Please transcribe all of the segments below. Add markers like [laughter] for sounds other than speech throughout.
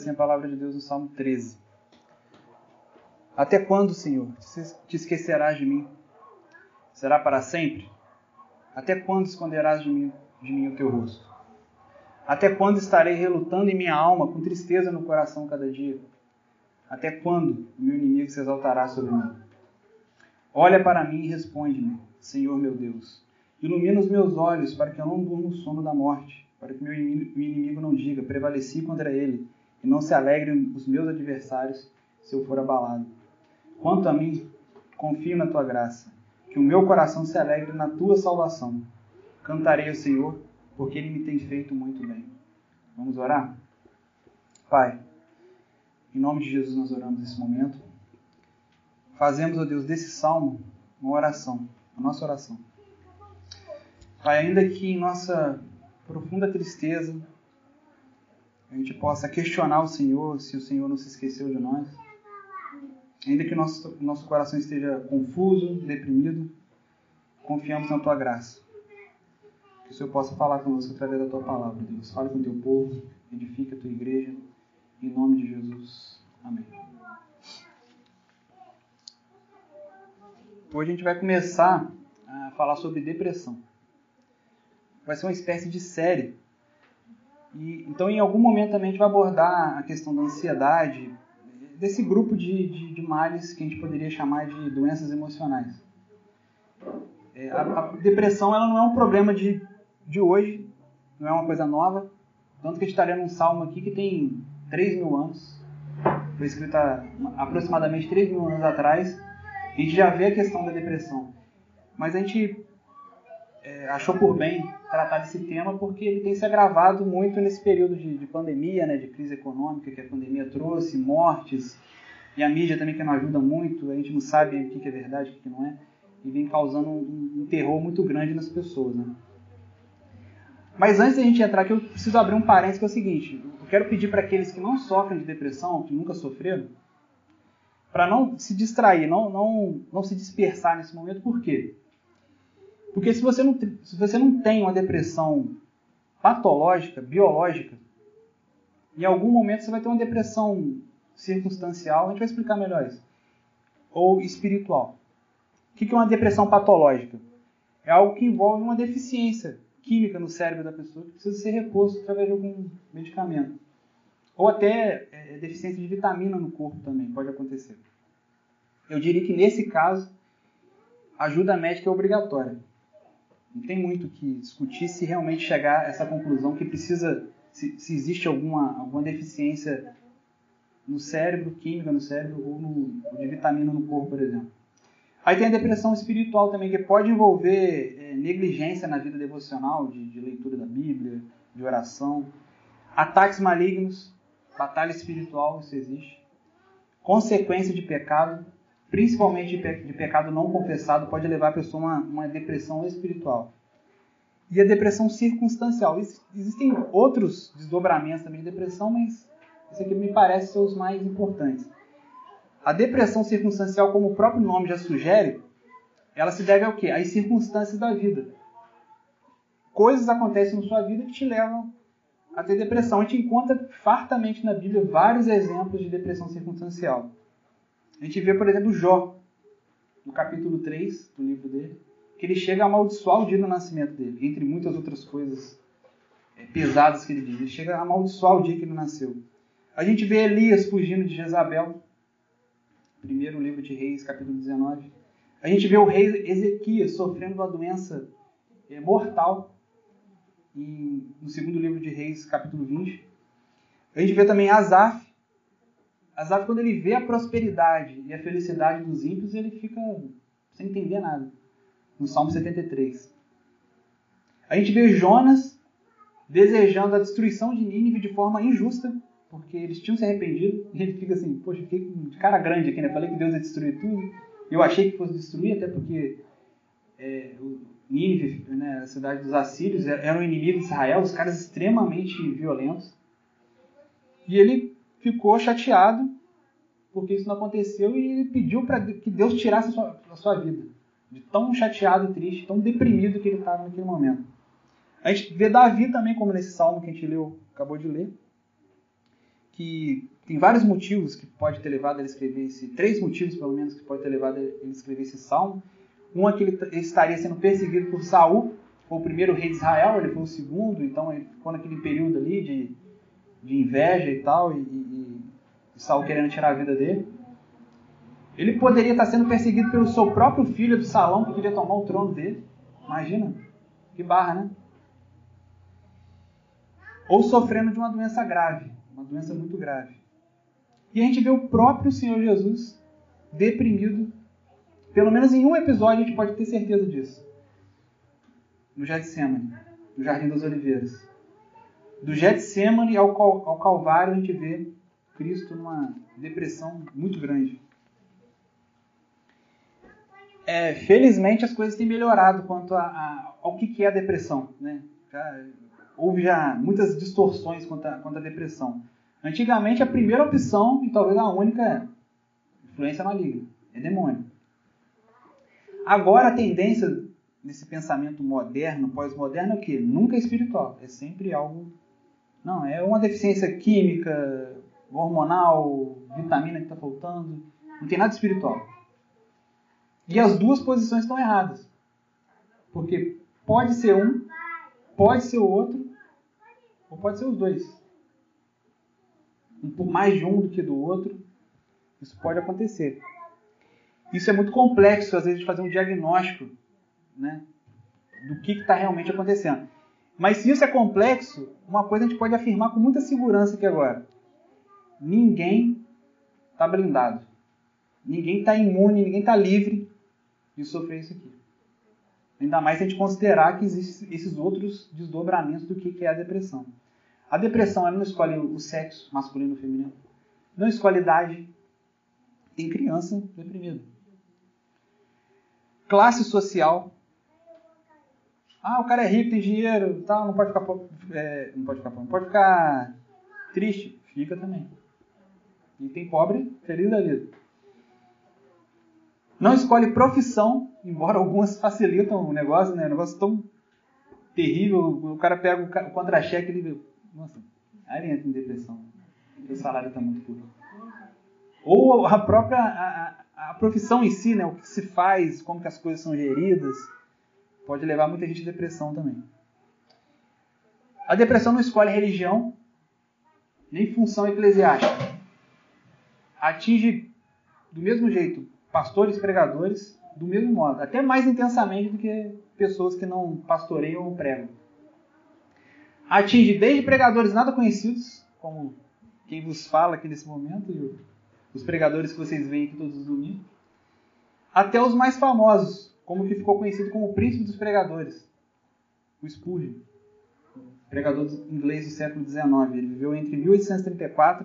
assim a palavra de Deus no Salmo 13. Até quando, Senhor, te esquecerás de mim? Será para sempre? Até quando esconderás de mim, de mim o teu rosto? Até quando estarei relutando em minha alma, com tristeza no coração cada dia? Até quando meu inimigo se exaltará sobre mim? Olha para mim e responde-me, Senhor meu Deus. Ilumina os meus olhos para que eu não durma o sono da morte para que meu inimigo não diga, prevaleci contra ele, e não se alegrem os meus adversários se eu for abalado. Quanto a mim, confio na tua graça, que o meu coração se alegre na tua salvação. Cantarei ao Senhor, porque ele me tem feito muito bem. Vamos orar? Pai, em nome de Jesus nós oramos nesse momento. Fazemos, ó Deus, desse salmo uma oração, a nossa oração. Pai, ainda que em nossa profunda tristeza, a gente possa questionar o Senhor, se o Senhor não se esqueceu de nós. Ainda que nosso, nosso coração esteja confuso, deprimido, confiamos na Tua graça. Que o Senhor possa falar conosco através da Tua palavra, Deus. Fale com o Teu povo, edifique a Tua igreja. Em nome de Jesus. Amém. Hoje a gente vai começar a falar sobre depressão vai ser uma espécie de série. E, então, em algum momento também a gente vai abordar a questão da ansiedade, desse grupo de, de, de males que a gente poderia chamar de doenças emocionais. É, a, a, depressão ela não é um problema de, de hoje, não é uma coisa nova. Tanto que a gente está lendo um salmo aqui que tem 3 mil anos, foi escrito há aproximadamente 3 mil anos atrás. A gente já vê a questão da depressão. Mas a gente é, achou por bem tratar desse tema porque ele tem se agravado muito nesse período de, de, pandemia, né, de crise econômica que a pandemia trouxe, mortes, e a mídia também que não ajuda muito, a gente não sabe o que é verdade o que não é, e vem causando um, um terror muito grande nas pessoas. Né? Mas antes da gente entrar aqui, eu preciso abrir um parênteses que é o seguinte, eu quero pedir para aqueles que não sofrem de depressão, que nunca sofreram, para não se distrair, não, não, não se dispersar nesse momento, por quê? Porque se você não, se você não tem uma depressão patológica, biológica, em algum momento você vai ter uma depressão circunstancial, a gente vai explicar melhor isso, ou espiritual. O que é uma depressão patológica? É algo que envolve uma deficiência química no cérebro da pessoa que precisa ser reposto através de algum medicamento. Ou até é, deficiência de vitamina no corpo também pode acontecer. Eu diria que nesse caso, ajuda médica é obrigatória. Não tem muito o que discutir se realmente chegar a essa conclusão que precisa, se, se existe alguma, alguma deficiência no cérebro, química no cérebro, ou, no, ou de vitamina no corpo, por exemplo. Aí tem a depressão espiritual também, que pode envolver é, negligência na vida devocional, de, de, leitura da Bíblia, de oração, ataques malignos, batalha espiritual, isso existe, consequência de pecado, principalmente de, pe de pecado não confessado, pode levar a pessoa a uma, uma depressão espiritual. E a depressão circunstancial. Existem outros desdobramentos também de depressão, mas esse aqui me parece ser os mais importantes. A depressão circunstancial, como o próprio nome já sugere, ela se deve ao quê? Às circunstâncias da vida. Coisas acontecem na sua vida que te levam a ter depressão. A gente encontra fartamente na Bíblia vários exemplos de depressão circunstancial. A gente vê, por exemplo, Jó, no capítulo 3 do livro dele, que ele chega a amaldiçoar o dia do nascimento dele, entre muitas outras coisas é, pesadas que ele diz. Ele chega a amaldiçoar o dia que ele nasceu. A gente vê Elias fugindo de Jezabel, primeiro livro de Reis, capítulo 19. A gente vê o rei Ezequias sofrendo uma doença é, mortal, no segundo livro de Reis, capítulo 20. A gente vê também Asaf, Asaf, quando ele vê a prosperidade e a felicidade dos ímpios, ele fica sem entender nada. No Salmo 73. A gente vê Jonas desejando a destruição de Nínive de forma injusta, porque eles tinham se arrependido, [laughs] e ele fica assim, poxa, fiquei de cara grande aqui, né? Falei que Deus ia destruir tudo, eu achei que fosse destruir, até porque é, Nínive, né, a cidade dos assírios, era um inimigo de Israel, os caras extremamente violentos. E ele ficou chateado porque isso não aconteceu e ele pediu para que Deus tirasse a sua, a sua, vida. De tão chateado, triste, tão deprimido que ele estava naquele momento. A gente vê Davi também, como nesse salmo que a gente leu, acabou de ler, que tem vários motivos que pode ter levado ele a escrever esse, três motivos pelo menos que pode ter levado ele a escrever esse salmo. Um é que ele, estaria sendo perseguido por Saul, o primeiro rei de Israel, ele foi o segundo, então ele ficou naquele período ali de, de inveja e tal, e, e, e Saul querendo tirar a vida dele. Ele poderia estar sendo perseguido pelo seu próprio filho de Salão, que queria tomar o trono dele. Imagina, que barra, né? Ou sofrendo de uma doença grave, uma doença muito grave. E a gente vê o próprio Senhor Jesus deprimido. Pelo menos em um episódio a gente pode ter certeza disso. No Getsemane, no Jardim das Oliveiras. Do Getsemane ao, ao Calvário a gente vê Cristo numa depressão muito grande. É, felizmente as coisas têm melhorado quanto a, a, ao que, que é a depressão. Né? Já, houve já muitas distorções quanto a, quanto à depressão. Antigamente, a primeira opção, e talvez a única, é influência maligna, é demônio. Agora, a tendência desse pensamento moderno, pós-moderno, é o quê? Nunca é espiritual, é sempre algo. Não, é uma deficiência química, hormonal, vitamina que está faltando, não tem nada espiritual. E as duas posições estão erradas. Porque pode ser um, pode ser o outro, ou pode ser os dois por mais de um do que do outro. Isso pode acontecer. Isso é muito complexo, às vezes, de fazer um diagnóstico né, do que está realmente acontecendo. Mas se isso é complexo, uma coisa a gente pode afirmar com muita segurança aqui agora. Ninguém está blindado. Ninguém está imune, ninguém está livre de sofrer isso aqui. Ainda mais se a gente considerar que existem esses outros desdobramentos do que é a depressão. A depressão ela não escolhe o sexo masculino ou feminino. Não escolhe idade. Tem criança deprimida. Classe social. Ah, o cara é rico, tem dinheiro, tal, não pode ficar é, não pode ficar não pode ficar triste, fica também. E tem pobre feliz da vida. Não escolhe profissão, embora algumas facilitam o negócio, né? Um negócio tão terrível. O cara pega o contra-cheque, ele nossa, aí ele entra em depressão. O salário está muito curto. Ou a própria a, a, profissão em si, né, o que se faz, como que as coisas são geridas, pode levar muita gente à depressão também. A depressão não escolhe religião, nem função eclesiástica. Atinge do mesmo jeito pastores, pregadores, do mesmo modo, até mais intensamente do que pessoas que não pastoreiam ou pregam atinge desde pregadores nada conhecidos, como quem vos fala aqui nesse momento, e os pregadores que vocês veem aqui todos os domingos, até os mais famosos, como que ficou conhecido como o príncipe dos pregadores, o Spurgeon, pregador inglês do século XIX. Ele viveu entre 1834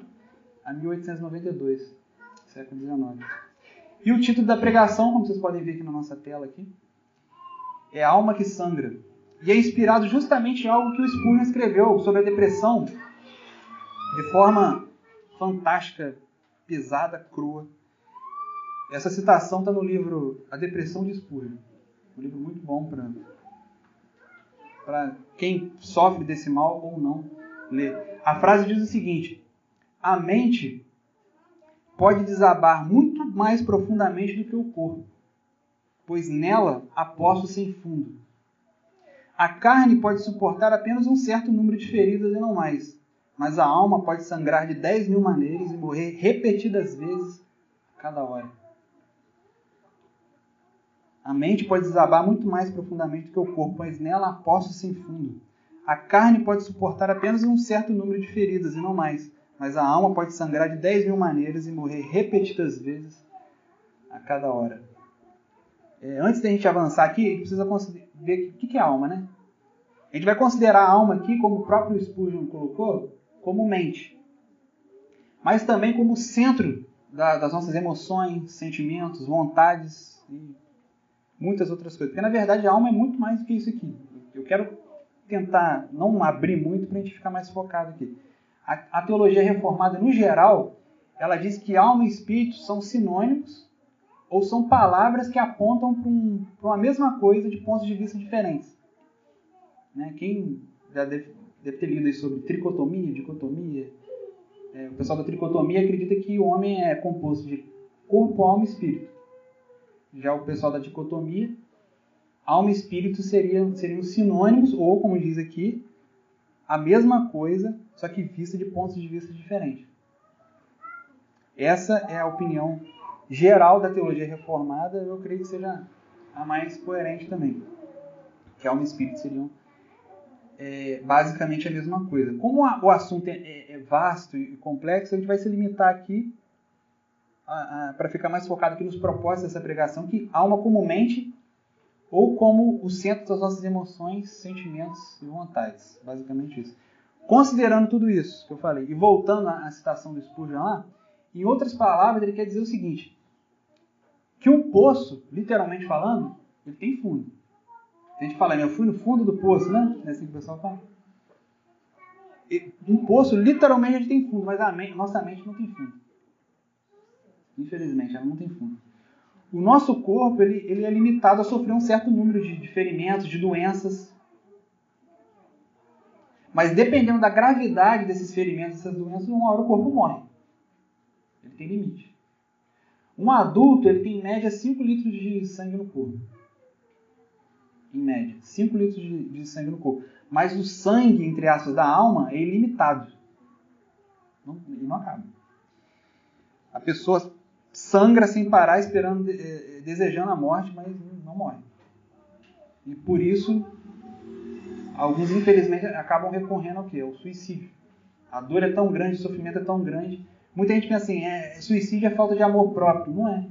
a 1892, século XIX. E o título da pregação, como vocês podem ver aqui na nossa tela aqui, é Alma que Sangra. E é inspirado justamente em algo que o Spurgeon escreveu sobre a depressão de forma fantástica, pesada, crua. Essa citação está no livro A Depressão de Spurgeon. Um livro muito bom para quem sofre desse mal ou não ler. A frase diz o seguinte: A mente pode desabar muito mais profundamente do que o corpo, pois nela há poço sem fundo. A carne pode suportar apenas um certo número de feridas e não mais, mas a alma pode sangrar de 10 mil maneiras e morrer repetidas vezes a cada hora. A mente pode desabar muito mais profundamente do que o corpo, pois nela há poços sem fundo. A carne pode suportar apenas um certo número de feridas e não mais, mas a alma pode sangrar de 10 mil maneiras e morrer repetidas vezes a cada hora. É, antes da gente avançar aqui, a gente precisa ver o que é alma, né? A gente vai considerar a alma aqui, como o próprio Spurgeon colocou, como mente. Mas também como centro da, das nossas emoções, sentimentos, vontades e muitas outras coisas. Porque na verdade a alma é muito mais do que isso aqui. Eu quero tentar não abrir muito para a gente ficar mais focado aqui. A, a teologia reformada, no geral, ela diz que alma e espírito são sinônimos ou são palavras que apontam para um, uma mesma coisa de pontos de vista diferentes. Né? Quem já deve, deve ter lido sobre tricotomia, dicotomia, é, o pessoal da tricotomia acredita que o homem é composto de corpo, alma e espírito. Já o pessoal da dicotomia, alma e espírito seriam, seriam sinônimos, ou, como diz aqui, a mesma coisa, só que vista de pontos de vista diferentes. Essa é a opinião geral da teologia reformada, eu creio que seja a mais coerente também. Que alma e espírito seriam é, basicamente a mesma coisa. Como a, o assunto é, é, é, vasto e complexo, a gente vai se limitar aqui para ficar mais focado aqui nos propósitos dessa pregação, que alma comumente ou como o centro das nossas emoções, sentimentos e vontades. Basicamente isso. Considerando tudo isso que eu falei, e voltando à citação do Spurgeon lá, em outras palavras, ele quer dizer o seguinte: que um poço, literalmente falando, ele tem fundo. A gente fala, eu fui no fundo do poço, né? É assim que o pessoal fala. Um poço, literalmente, ele tem fundo, mas a mente, nossa mente não tem fundo. Infelizmente, ela não tem fundo. O nosso corpo ele, ele é limitado a sofrer um certo número de, de ferimentos, de doenças. Mas dependendo da gravidade desses ferimentos, dessas doenças, uma hora o corpo morre. Ele tem limite. Um adulto ele tem em média 5 litros de sangue no corpo. Em média, 5 litros de, de sangue no corpo. Mas o sangue, entre aspas, da alma é ilimitado. Não, ele não acaba. A pessoa sangra sem parar, esperando, eh, desejando a morte, mas não morre. E por isso, alguns infelizmente acabam recorrendo ao quê? Ao suicídio. A dor é tão grande, o sofrimento é tão grande. Muita gente pensa assim, é, suicídio é falta de amor próprio. Não é.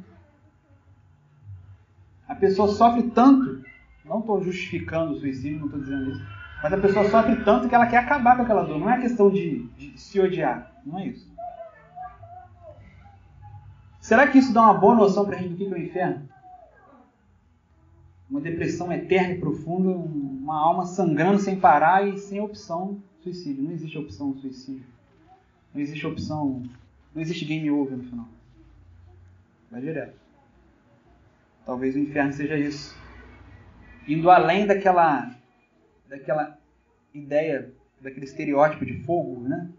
A pessoa sofre tanto, não estou justificando o suicídio, não estou dizendo isso, mas a pessoa sofre tanto que ela quer acabar com aquela dor. Não é questão de, de se odiar, não é isso. Será que isso dá uma boa noção para a gente do que é o inferno? Uma depressão eterna e profunda, uma alma sangrando sem parar e sem opção suicídio. Não existe opção suicídio. Não existe opção. Não existe game over no final. Vai direto. Talvez o inferno seja isso. Indo além daquela, daquela ideia, daquele estereótipo de fogo, né?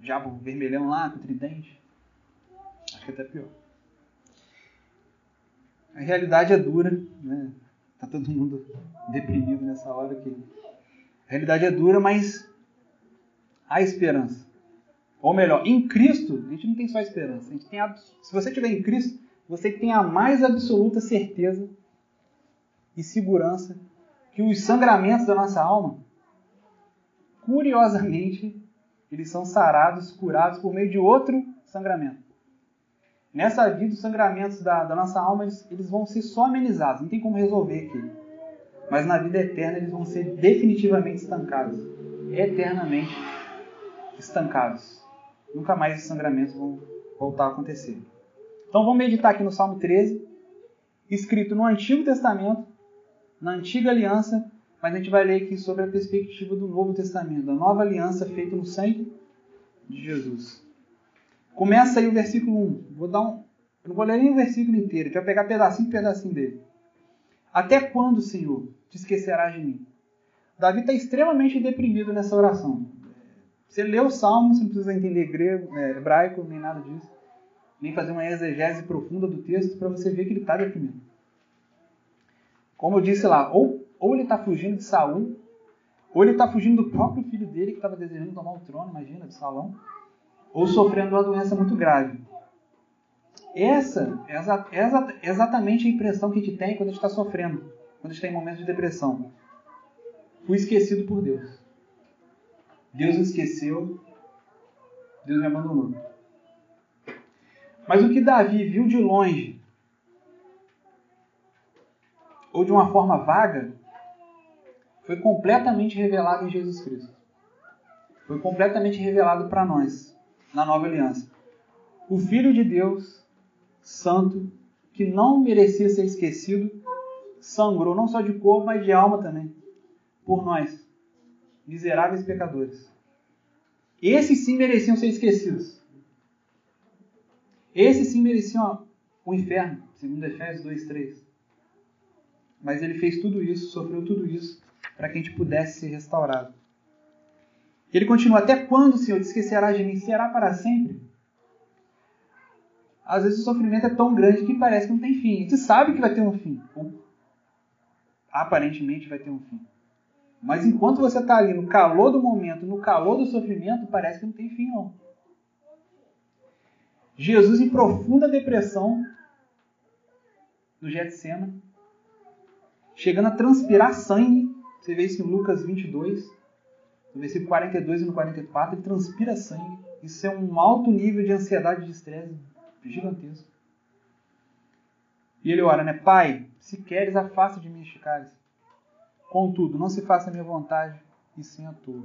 Diabo vermelhão lá com tridente. Acho que até pior. A realidade é dura, né? Tá todo mundo [laughs] deprimido nessa hora aqui. A realidade é dura, mas há esperança. Ou melhor, em Cristo, a gente não tem só esperança. A gente tem Se você estiver em Cristo, você tem a mais absoluta certeza e segurança que os sangramentos da nossa alma, curiosamente, eles são sarados, curados por meio de outro sangramento. Nessa vida, os sangramentos da, da nossa alma, eles, eles, vão ser só amenizados, não tem como resolver aqui. Mas na vida eterna, eles vão ser definitivamente estancados. Eternamente estancados. Nunca mais esses sangramentos vão voltar a acontecer. Então vamos meditar aqui no Salmo 13, escrito no Antigo Testamento, na Antiga Aliança, mas a gente vai ler aqui sobre a perspectiva do Novo Testamento, da nova aliança feita no sangue de Jesus. Começa aí o versículo 1. Vou dar um, eu não vou ler nem o versículo inteiro, gente vai pegar pedacinho por pedacinho dele. Até quando, Senhor, te esquecerás de mim? Davi está extremamente deprimido nessa oração. Você lê o Salmo, você não precisa entender grego, é, hebraico, nem nada disso. Nem fazer uma exegese profunda do texto para você ver que ele está deprimido. Como eu disse lá, ou, ou ele está fugindo de Saul, ou ele está fugindo do próprio filho dele que estava desejando tomar o trono, imagina, de Salão ou sofrendo uma doença muito grave. Essa é exa exa exatamente a impressão que a gente tem quando a gente está sofrendo, quando a gente está em momentos de depressão. Fui esquecido por Deus. Deus me esqueceu, Deus me abandonou. Mas o que Davi viu de longe, ou de uma forma vaga, foi completamente revelado em Jesus Cristo. Foi completamente revelado para nós na nova aliança. O Filho de Deus, santo, que não merecia ser esquecido, sangrou não só de corpo, mas de alma também, por nós, miseráveis pecadores. Esses sim mereciam ser esquecidos. Esses sim mereciam o inferno, segundo Efésios 2:3. Mas ele fez tudo isso, sofreu tudo isso, para que a gente pudesse ser restaurado. Ele continua: Até quando, Senhor, te esquecerás de mim? Será para sempre? Às vezes o sofrimento é tão grande que parece que não tem fim. Você sabe que vai ter um fim. Ou, aparentemente vai ter um fim. Mas enquanto você está ali no calor do momento, no calor do sofrimento, parece que não tem fim, não. Jesus em profunda depressão no Getsema, chegando a transpirar sangue. Você vê isso em Lucas 22, no versículo 42 e no 44, ele transpira sangue. Isso é um alto nível de ansiedade de estresse gigantesco. E ele ora, né? Pai, se queres, afasta de mim este cálice. Contudo, não se faça a minha vontade, e sim a tua.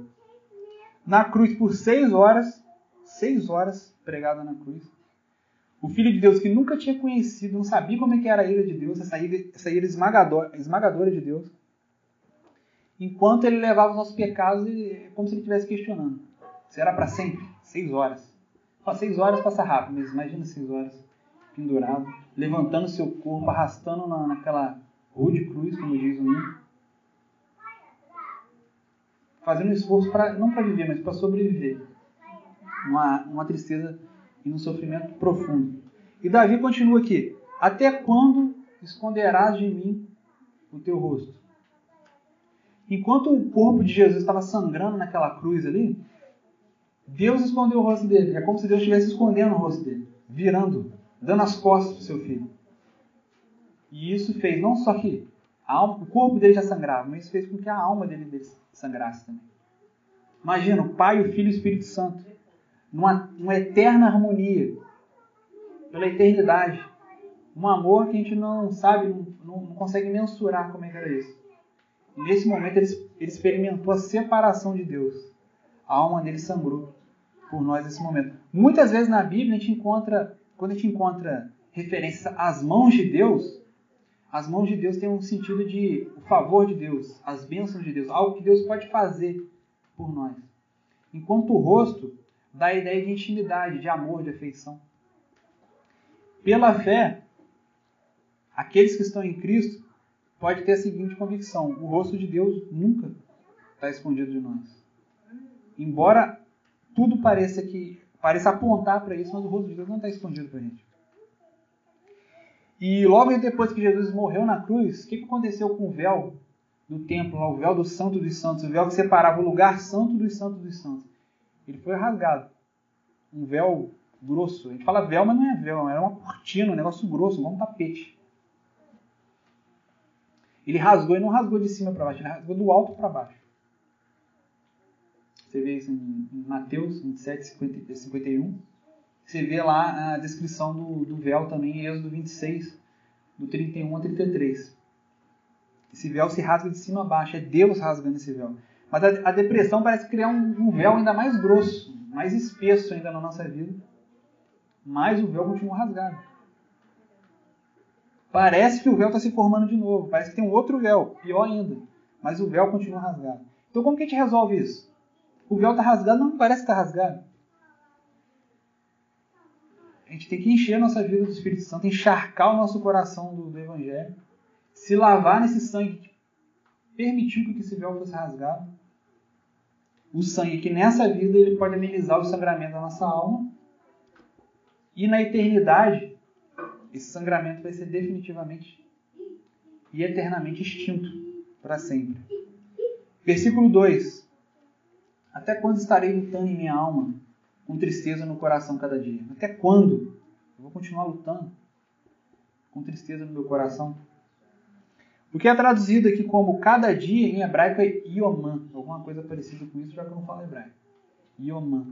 Na cruz, por seis horas, seis horas pregado na cruz, o Filho de Deus que nunca tinha conhecido, não sabia como é que era a ira de Deus, essa ira, essa ira esmagadora de Deus, enquanto ele levava os nossos pecados, como se ele estivesse questionando. Será para sempre? Seis horas. seis horas passa rápido, mas imagina seis horas pendurado, levantando seu corpo, arrastando na, naquela rude cruz, como diz o hino. Fazendo um esforço pra, não para viver, mas para sobreviver. Uma, uma tristeza e num sofrimento profundo. E Davi continua aqui: Até quando esconderás de mim o teu rosto? Enquanto o corpo de Jesus estava sangrando naquela cruz ali, Deus escondeu o rosto dele. É como se Deus estivesse escondendo o rosto dele, virando, dando as costas para o seu filho. E isso fez não só que alma, o corpo dele já sangrava, mas isso fez com que a alma dele, dele sangrasse também. Imagina o Pai, o Filho e o Espírito Santo numa, numa eterna harmonia, pela eternidade. Um amor que a gente não sabe, não, não consegue mensurar como é que era isso. Nesse momento ele, ele experimentou a separação de Deus. A alma dele sangrou por nós nesse momento. Muitas vezes na Bíblia a gente encontra, quando a gente encontra referências às mãos de Deus, as mãos de Deus têm um sentido de o favor de Deus, as bênçãos de Deus, algo que Deus pode fazer por nós. Enquanto o rosto dá a ideia de intimidade, de amor, de afeição. Pela fé, aqueles que estão em Cristo pode ter a seguinte convicção: o rosto de Deus nunca está escondido de nós. Embora tudo pareça que pareça apontar para isso, mas o rosto de Deus não está escondido para a gente. E logo depois que Jesus morreu na cruz, o que aconteceu com o véu do templo, o véu do Santo dos Santos, o véu que separava o lugar santo dos santos dos santos? ele foi rasgado. Um véu grosso. A gente fala véu, mas não é véu, era uma cortina, um negócio grosso, igual um tapete. Ele rasgou e não rasgou de cima para baixo, ele rasgou do alto para baixo. Você vê isso em Mateus 27, 50, 51. Você vê lá a descrição do, do véu também em Êxodo 26, do 31 a 33. Esse véu se rasga de cima a baixo, é Deus rasgando esse véu. Mas a, a depressão parece criar um, um, véu ainda mais grosso, mais espesso ainda na nossa vida. Mas o véu continua rasgado. Parece que o véu está se formando de novo. Parece que tem um outro véu, pior ainda. Mas o véu continua rasgado. Então como que a gente resolve isso? O véu está rasgado, não parece que está rasgado. A gente tem que encher a nossa vida do Espírito Santo, encharcar o nosso coração do, do Evangelho, se lavar nesse sangue que permitiu que esse véu fosse rasgado o sangue que nessa vida ele pode amenizar o sangramento da nossa alma. E na eternidade, esse sangramento vai ser definitivamente e eternamente extinto para sempre. Versículo 2: Até quando estarei lutando em minha alma, com tristeza no coração cada dia? Até quando? Eu vou continuar lutando com tristeza no meu coração. O que é traduzido aqui como cada dia em hebraico é Yomã, alguma coisa parecida com isso, já que eu não falo hebraico. Yomã.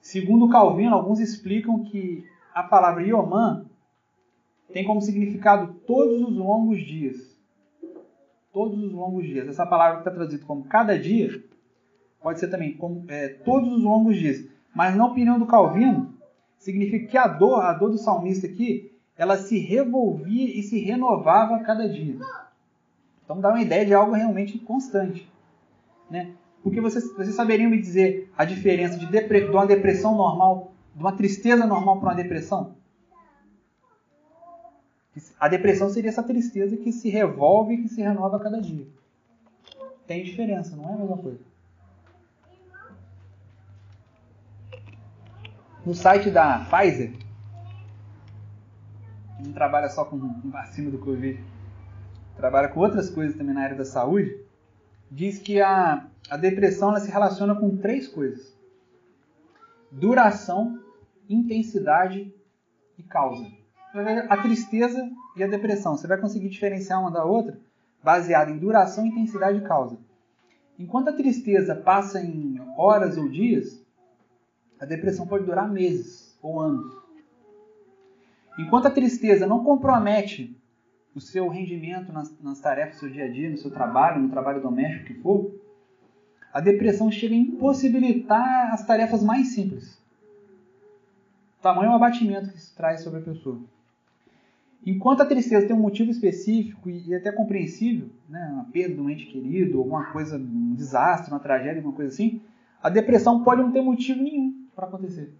Segundo Calvino, alguns explicam que a palavra Yomã tem como significado todos os longos dias. Todos os longos dias. Essa palavra que está traduzida como cada dia pode ser também como é, todos os longos dias. Mas na opinião do Calvino, significa que a dor, a dor do salmista aqui, ela se revolvia e se renovava a cada dia. Então dá uma ideia de algo realmente constante. Né? Porque vocês, vocês saberiam me dizer a diferença de, de uma depressão normal, de uma tristeza normal para uma depressão? A depressão seria essa tristeza que se revolve e que se renova a cada dia. Tem diferença, não é a mesma coisa. No site da Pfizer, que não trabalha só com vacina do Covid, trabalha com outras coisas também na área da saúde, diz que a, a depressão ela se relaciona com três coisas: duração, intensidade e causa. A tristeza e a depressão. Você vai conseguir diferenciar uma da outra baseado em duração, intensidade e causa. Enquanto a tristeza passa em horas ou dias, a depressão pode durar meses ou anos. Enquanto a tristeza não compromete o seu rendimento nas, nas tarefas do seu dia a dia, no seu trabalho, no trabalho doméstico que for, a depressão chega a impossibilitar as tarefas mais simples. Tamanho abatimento que isso traz sobre a pessoa. Enquanto a tristeza tem um motivo específico e até compreensível, né, uma perda de um ente querido, alguma coisa, um desastre, uma tragédia, alguma coisa assim, a depressão pode não ter motivo nenhum para acontecer.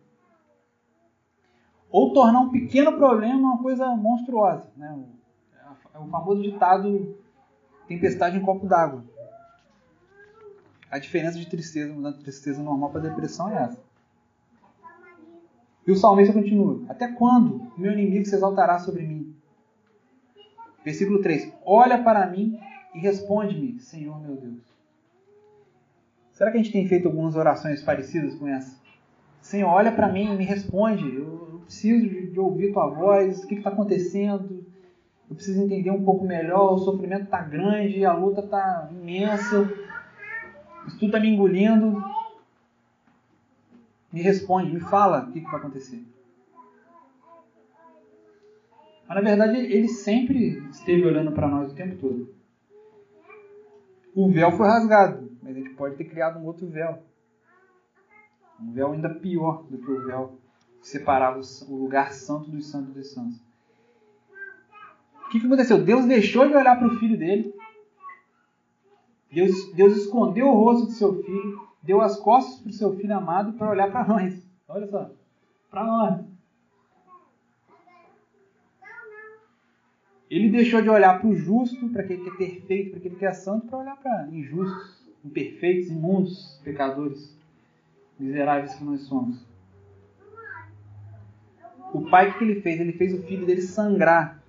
Ou tornar um pequeno problema uma coisa monstruosa. Né? É o famoso ditado tempestade em copo d'água. A diferença de tristeza, da tristeza normal para depressão é essa. E o salmista continua: Até quando meu inimigo se exaltará sobre mim? Versículo 3: Olha para mim e responde-me, Senhor meu Deus. Será que a gente tem feito algumas orações parecidas com essa? Senhor, olha para mim e me responde. Eu preciso de, de ouvir tua voz. O que está acontecendo? Eu preciso entender um pouco melhor. O sofrimento está grande, a luta está imensa. Isso tudo está me engolindo. Me responde, me fala o que, que vai acontecer. Mas na verdade ele sempre esteve olhando para nós o tempo todo. O véu foi rasgado, mas a gente pode ter criado um outro véu. Um véu ainda pior do que o véu que separava o lugar santo dos santos dos santos. O que, que aconteceu? Deus deixou de olhar para o filho dele. Deus, Deus escondeu o rosto do seu filho, deu as costas para o seu filho amado para olhar para nós. Olha só, para nós. Ele deixou de olhar para o justo, para aquele que é perfeito, para aquele que é santo, para olhar para injustos, imperfeitos, imundos, pecadores, miseráveis que nós somos. O pai, o que ele fez? Ele fez o filho dele sangrar,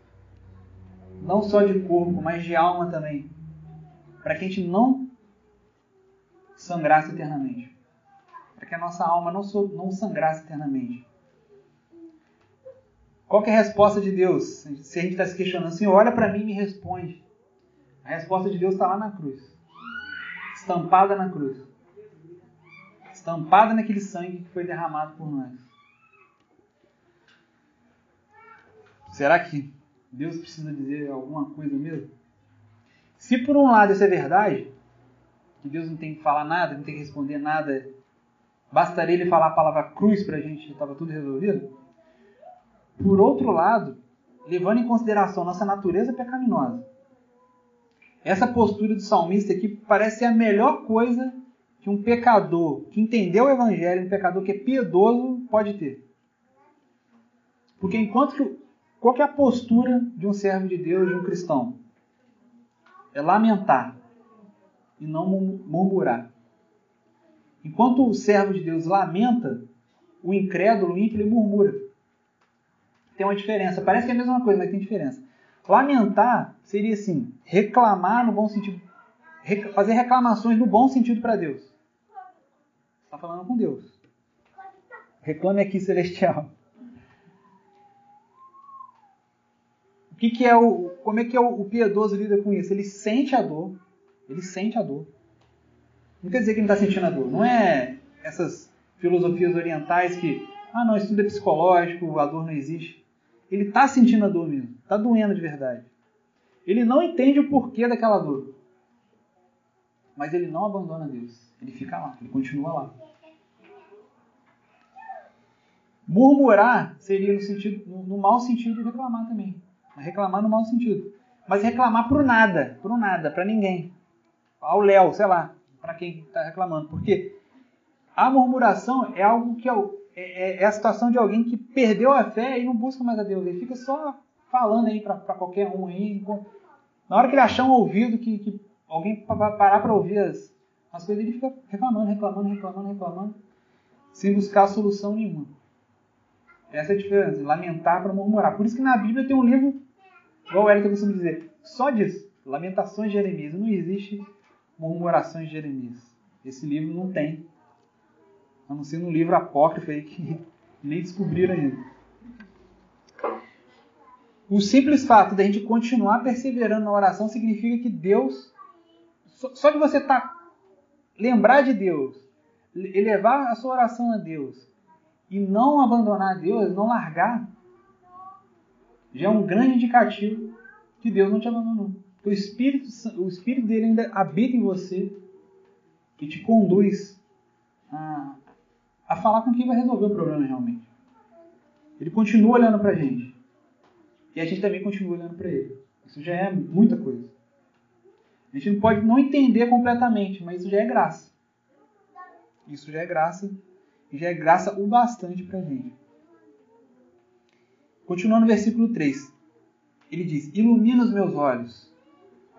não só de corpo, mas de alma também, para que a gente não sangrasse eternamente, para que a nossa alma não, não sangrasse eternamente. Qual é a resposta de Deus? Se a gente está se questionando assim, olha para mim e me responde. A resposta de Deus está lá na cruz. Estampada na cruz. Estampada naquele sangue que foi derramado por nós. Será que Deus precisa dizer alguma coisa mesmo? Se por um lado isso é verdade, que Deus não tem que falar nada, não tem que responder nada, bastaria ele falar a palavra cruz para a gente, estava tudo resolvido? Por outro lado, levando em consideração nossa natureza pecaminosa, essa postura do salmista aqui parece ser a melhor coisa que um pecador que entendeu o evangelho, um pecador que é piedoso, pode ter. Porque enquanto que qual que é a postura de um servo de Deus, de um cristão? É lamentar e não murmurar. Enquanto o servo de Deus lamenta, o incrédulo, o ímpio, ele murmura tem uma diferença. Parece que é a mesma coisa, mas tem diferença. Lamentar seria assim, reclamar no bom sentido, fazer reclamações no bom sentido para Deus. Está falando com Deus. Reclame aqui, celestial. O que, que é o, como é que é o, o piedoso lida com isso? Ele sente a dor. Ele sente a dor. Não quer dizer que ele não está sentindo a dor. Não é essas filosofias orientais que, ah, não, isso tudo é psicológico, a dor não existe. Ele está sentindo a dor mesmo. Está doendo de verdade. Ele não entende o porquê daquela dor. Mas ele não abandona Deus. Ele fica lá. Ele continua lá. Murmurar seria no, sentido, no, mau sentido de reclamar também. Reclamar no mau sentido. Mas reclamar por nada. Por nada. Para ninguém. Ao Léo, sei lá. Para quem está reclamando. Porque a murmuração é algo que é é, é, a situação de alguém que perdeu a fé e não busca mais a Deus. Ele fica só falando aí para qualquer um aí. Na hora que ele achar um ouvido que, que alguém parar para ouvir as, as coisas, ele fica reclamando, reclamando, reclamando, reclamando, sem buscar solução nenhuma. Essa é a diferença, lamentar para murmurar. Por isso que na Bíblia tem um livro, igual o Elton costuma dizer, só disso, Lamentações de Jeremias. Não existe murmurações de Jeremias. Esse livro não tem. A não ser no livro apócrifo aí que [laughs] nem descobriram ainda. O simples fato de a gente continuar perseverando na oração significa que Deus, só de você tá, lembrar de Deus, elevar a sua oração a Deus e não abandonar Deus, não largar, já é um grande indicativo que Deus não te abandonou. O Espírito, o Espírito dele ainda habita em você e te conduz a, a falar com quem vai resolver o problema realmente. Ele continua olhando para a gente. E a gente também continua olhando para ele. Isso já é muita coisa. A gente não pode não entender completamente, mas isso já é graça. Isso já é graça. E já é graça o bastante para a gente. Continuando no versículo 3. Ele diz: Ilumina os meus olhos,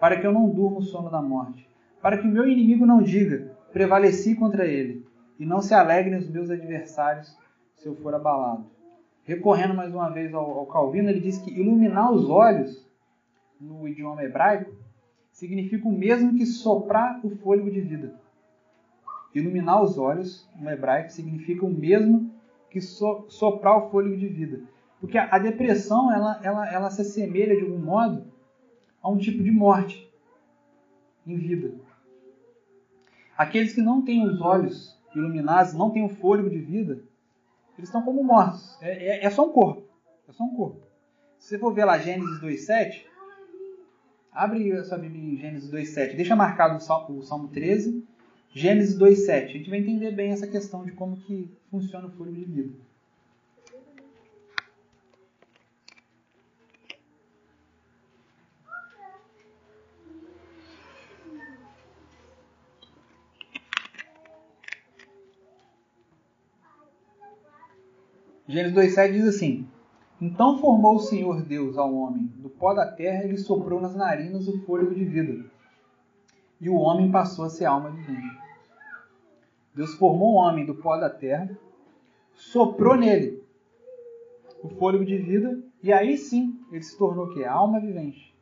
para que eu não durma o sono da morte, para que o meu inimigo não diga: prevaleci contra ele, e não se alegrem os meus adversários se eu for abalado recorrendo mais uma vez ao, ao Calvino, ele diz que iluminar os olhos, no idioma hebraico, significa o mesmo que soprar o fôlego de vida. Iluminar os olhos, no hebraico, significa o mesmo que so, soprar o fôlego de vida. Porque a, a depressão, ela, ela, ela se assemelha, de algum modo, a um tipo de morte em vida. Aqueles que não têm os olhos iluminados, não têm o fôlego de vida, eles estão como mortos. É, é, é, só um corpo. É só um corpo. Se você for ver lá Gênesis 2.7, abre a sua Bíblia em Gênesis 2.7. Deixa marcado o Salmo, o Salmo 13, Gênesis 2.7. A gente vai entender bem essa questão de como que funciona o fôlego de vida. Gênesis 2,7 diz assim: Então formou o Senhor Deus ao homem do pó da terra e lhe soprou nas narinas o fôlego de vida. E o homem passou a ser alma vivente. Deus formou o homem do pó da terra, soprou nele o fôlego de vida, e aí sim ele se tornou o quê? Alma vivente.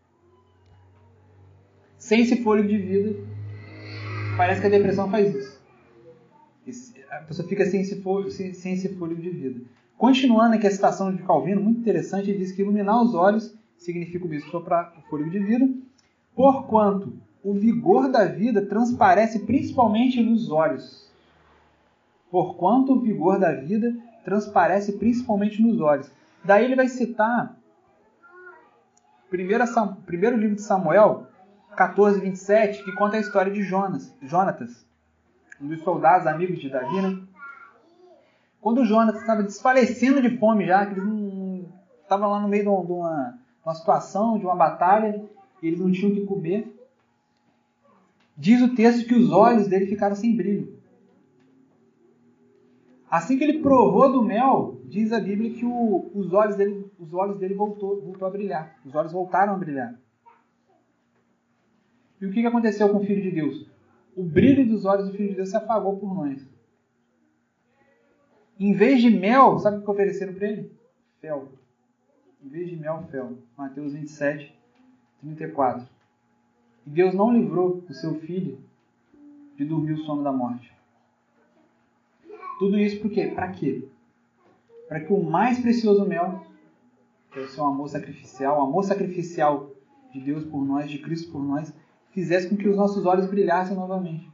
Sem esse fôlego de vida, parece que a depressão faz isso. A pessoa fica sem esse fôlego, sem esse fôlego de vida. Continuando aqui a citação de Calvino, muito interessante, ele diz que iluminar os olhos significa o mesmo soprar o fôlego de vida, porquanto o vigor da vida transparece principalmente nos olhos. Porquanto o vigor da vida transparece principalmente nos olhos. Daí ele vai citar primeiro, primeiro livro de Samuel, 14, 27, que conta a história de Jonas, Jonatas, um dos soldados amigos de Davi, né? Quando o Jonas estava desfalecendo de fome já, que eles não estavam lá no meio de uma, uma situação, de uma batalha, eles não tinham o que comer, diz o texto que os olhos dele ficaram sem brilho. Assim que ele provou do mel, diz a Bíblia que o, os olhos dele, os olhos dele voltou, voltou a brilhar. Os olhos voltaram a brilhar. E o que aconteceu com o Filho de Deus? O brilho dos olhos do Filho de Deus se apagou por nós. Em vez de mel, sabe o que ofereceram para ele? Fel. Em vez de mel, fel. Mateus 27, 34. E Deus não livrou o seu filho de dormir o sono da morte. Tudo isso por quê? Para quê? Para que o mais precioso mel, que é o seu amor sacrificial, o amor sacrificial de Deus por nós, de Cristo por nós, fizesse com que os nossos olhos brilhassem novamente.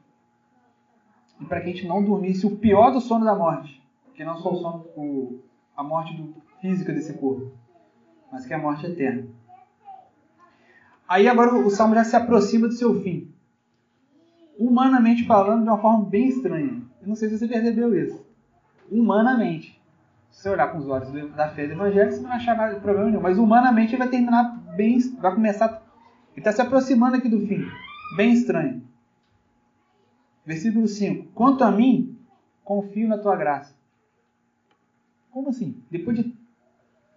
E para que a gente não dormisse o pior do sono da morte, que não só o, a morte do, física desse corpo, mas que é a morte eterna. Aí agora o salmo já se aproxima do seu fim. Humanamente falando, de uma forma bem estranha. Eu não sei se você percebeu isso. Humanamente. Se você olhar com os olhos da fé do Evangelho, você não vai achar nada problema nenhum. Mas humanamente ele vai terminar bem. Vai começar. Ele está se aproximando aqui do fim. Bem estranho. Versículo 5: Quanto a mim, confio na tua graça. Como assim? Depois de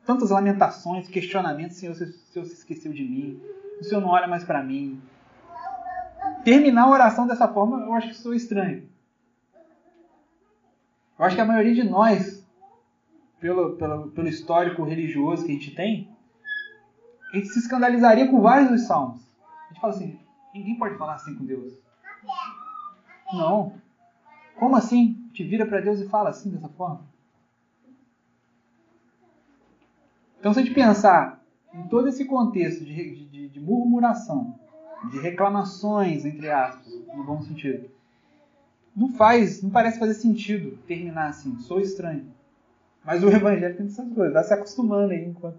tantas lamentações, questionamentos, Senhor, o Senhor se esqueceu de mim, o Senhor não olha mais para mim. Terminar a oração dessa forma, eu acho que sou estranho. Eu acho que a maioria de nós pelo, pelo, pelo histórico religioso que a gente tem, a gente se escandalizaria com vários dos salmos. A gente fala assim, ninguém pode falar assim com Deus. Não. Como assim? Te vira para Deus e fala assim, dessa forma? Então, se a gente pensar em todo esse contexto de, de, de murmuração, de reclamações, entre aspas, no bom sentido, não faz, não parece fazer sentido terminar assim, sou estranho. Mas o evangelho tem essas coisas, vai se acostumando aí enquanto,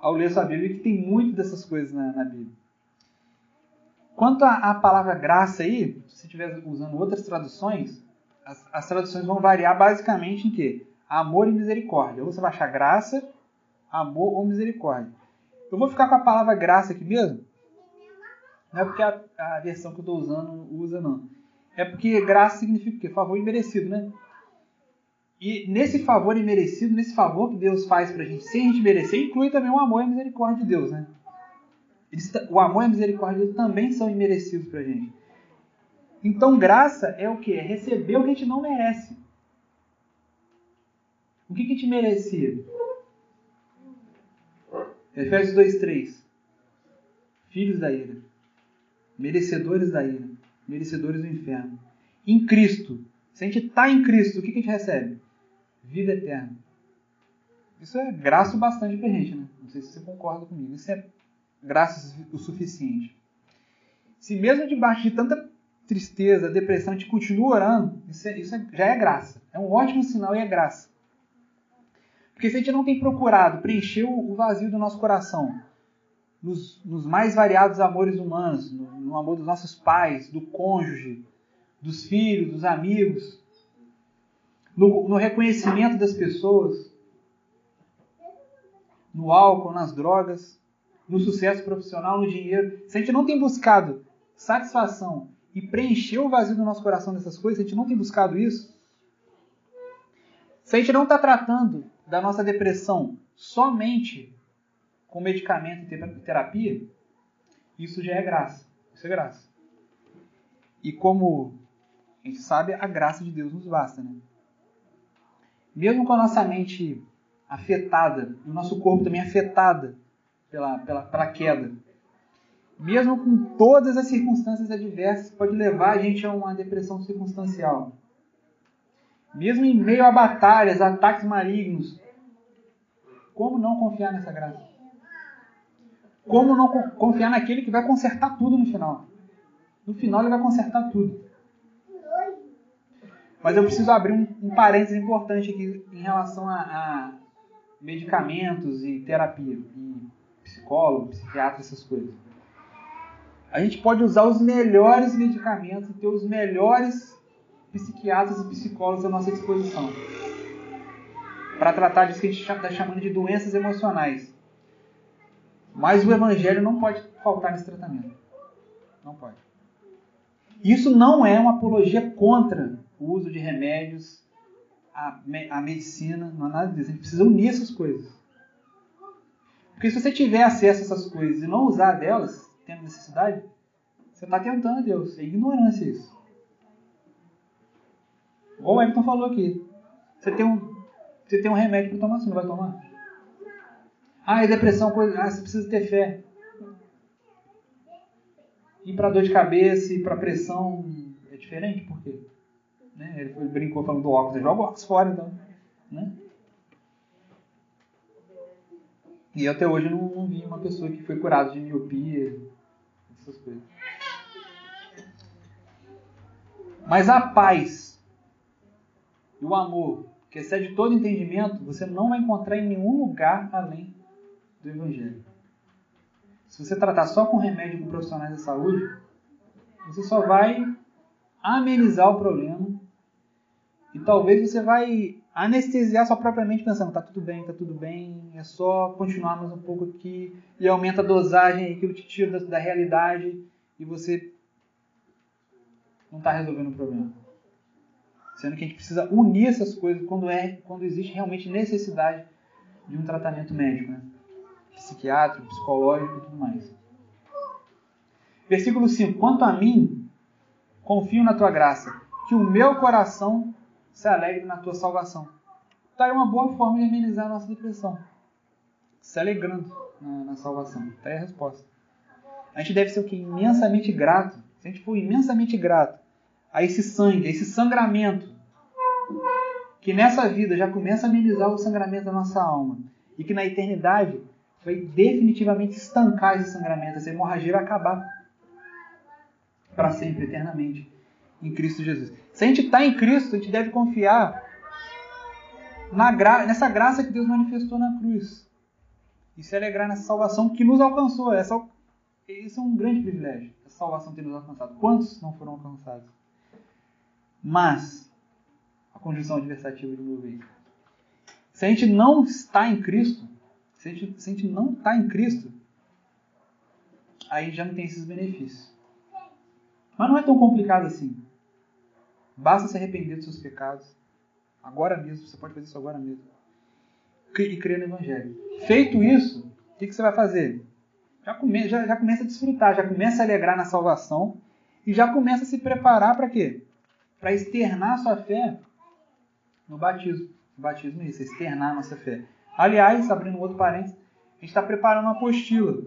ao ler sua Bíblia, que tem muito dessas coisas na, na Bíblia. Quanto à palavra graça aí, se estiver usando outras traduções, as, as, traduções vão variar basicamente em quê? Amor e misericórdia. Ou você vai achar graça, amor ou misericórdia. Eu vou ficar com a palavra graça aqui mesmo. Não é porque a, a versão que eu estou usando usa, não. É porque graça significa o quê? Favor imerecido, né? E nesse favor imerecido, nesse favor que Deus faz pra gente sem a gente merecer, inclui também o amor e a misericórdia de Deus, né? Eles, o amor e a misericórdia de Deus também são imerecidos pra gente. Então, graça é o que? É receber o que a gente não merece. O que, que a gente merecia? Efésios 2,3 Filhos da ira, merecedores da ira, merecedores do inferno. Em Cristo, se a gente está em Cristo, o que, a gente recebe? Vida eterna. Isso é graça bastante pra gente, né? Não sei se você concorda comigo. Isso é graça o suficiente. Se mesmo debaixo de tanta tristeza, depressão, a gente continua orando, isso, é, isso é, já é graça. É um ótimo sinal e é graça. Porque se a gente não tem procurado preencher o vazio do nosso coração nos, nos mais variados amores humanos, no, no amor dos nossos pais, do cônjuge, dos filhos, dos amigos, no, no reconhecimento das pessoas, no álcool, nas drogas, no sucesso profissional, no dinheiro. Se a gente não tem buscado satisfação e preencher o vazio do nosso coração dessas coisas, se a gente não tem buscado isso, se a gente não está tratando da nossa depressão somente com medicamento e terapia, isso já é graça. Isso é graça. E como a gente sabe, a graça de Deus nos basta, né? Mesmo com a nossa mente afetada, o nosso corpo também afetada pela, pela, pela queda, mesmo com todas as circunstâncias adversas, pode levar a gente a uma depressão circunstancial. Mesmo em meio a batalhas, ataques malignos, como não confiar nessa graça? Como não confiar naquele que vai consertar tudo no final? No final ele vai consertar tudo. Mas eu preciso abrir um, um parênteses importante aqui em relação a, a medicamentos e terapia, e psicólogo, psiquiatra, essas coisas. A gente pode usar os melhores medicamentos e ter os melhores psiquiatras e psicólogos à nossa disposição para tratar disso que a gente está chamando de doenças emocionais. Mas o evangelho não pode faltar nesse tratamento. Não pode. Isso não é uma apologia contra o uso de remédios, a, a medicina, não é nada disso. A gente precisa unir essas coisas. Porque se você tiver acesso a essas coisas e não usar delas, tendo necessidade, você está tentando a Deus. É ignorância isso. Igual o Everton falou aqui. Você tem um, você tem um remédio para tomar, você não vai tomar? Ah, é depressão, coisa. Ah, você precisa ter fé. E para dor de cabeça e para pressão é diferente? Por quê? Né? Ele, brincou falando do óculos. Joga o óculos fora, então. Né? E até hoje não, não vi uma pessoa que foi curada de miopia, essas coisas. Mas a paz e o amor que excede todo entendimento, você não vai encontrar em nenhum lugar além do Evangelho. Se você tratar só com remédio com profissionais da saúde, você só vai amenizar o problema e talvez você vai anestesiar sua própria mente pensando, tá tudo bem, tá tudo bem, é só continuar mais um pouco aqui e aumenta a dosagem, aquilo te tira da, da realidade e você não está resolvendo o problema. Sendo que a gente precisa unir essas coisas quando, é, quando existe realmente necessidade de um tratamento médico, né? psiquiátrico, psicológico e tudo mais. Versículo 5: Quanto a mim, confio na tua graça, que o meu coração se alegre na tua salvação. tá aí uma boa forma de amenizar a nossa depressão. Se alegrando na, na salvação. Tá aí a resposta. A gente deve ser o que? Imensamente grato. Se a gente for imensamente grato a esse sangue, a esse sangramento, que nessa vida já começa a amenizar o sangramento da nossa alma, e que na eternidade vai definitivamente estancar esse sangramento, essa hemorragia vai acabar para sempre, eternamente, em Cristo Jesus. Se a gente está em Cristo, a gente deve confiar gra nessa graça que Deus manifestou na cruz. E se alegrar nessa salvação que nos alcançou. Essa, isso é um grande privilégio, essa salvação ter nos alcançado. Quantos não foram alcançados? Mas, conjunção adversativa de aí. Se a gente não está em Cristo, se a gente, se a gente não está em Cristo, aí já não tem esses benefícios. Mas não é tão complicado assim. Basta se arrepender dos seus pecados. Agora mesmo, você pode fazer isso agora mesmo. E crer no Evangelho. Feito isso, o que, que você vai fazer? Já, come, já, já começa a desfrutar, já começa a alegrar na salvação e já começa a se preparar para quê? Para externar sua fé no batismo. O batismo é isso, externar a nossa fé. Aliás, abrindo outro parênteses, a gente está preparando uma apostila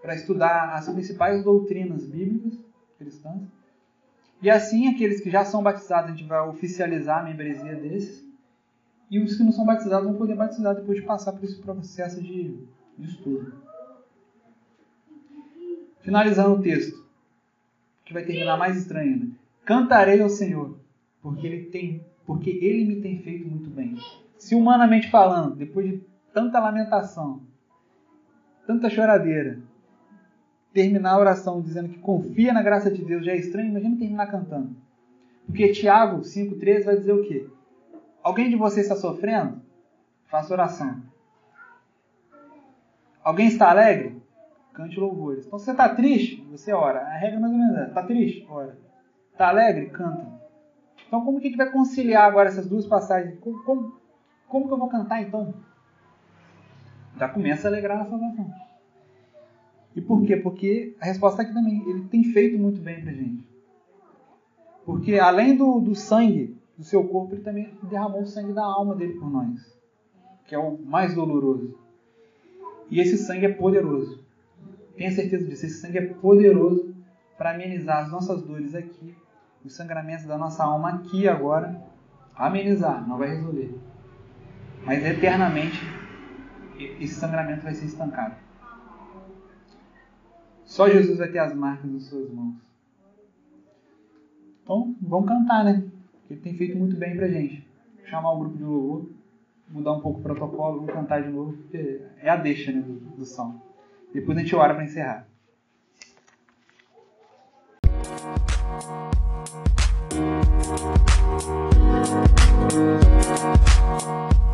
para estudar as principais doutrinas bíblicas cristãs. E assim, aqueles que já são batizados, a gente vai oficializar a membresia desses. E os que não são batizados vão poder batizar depois de passar por esse processo de, de estudo. Finalizando o texto, que vai terminar mais estranho ainda. Cantarei ao Senhor, porque ele, tem, porque ele me tem feito muito bem. Se humanamente falando, depois de tanta lamentação, tanta choradeira, terminar a oração dizendo que confia na graça de Deus já é estranho, imagina terminar cantando. Porque Tiago 5,13 vai dizer o quê? Alguém de vocês está sofrendo? Faça oração. Alguém está alegre? Cante louvores. Então, se você está triste, você ora. A regra é mais ou menos é: está triste? Ora. Está alegre? Canta. Então, como que a gente vai conciliar agora essas duas passagens? Como, como, como que eu vou cantar então? Já começa a alegrar na salvação. E por quê? Porque a resposta aqui também, ele tem feito muito bem pra gente. Porque além do, do sangue do seu corpo, ele também derramou o sangue da alma dele por nós, que é o mais doloroso. E esse sangue é poderoso. Tenha certeza disso, esse sangue é poderoso para amenizar as nossas dores aqui, os sangramentos da nossa alma aqui agora, amenizar, não vai resolver. Mas eternamente esse sangramento vai ser estancado. Só Jesus vai ter as marcas nas suas mãos. Então, vamos cantar, né? Ele tem feito muito bem pra gente. Vou chamar o grupo de louvor, mudar um pouco o protocolo, vamos cantar de novo, porque é a deixa né, do, do som. Depois a gente ora para encerrar. Thank you.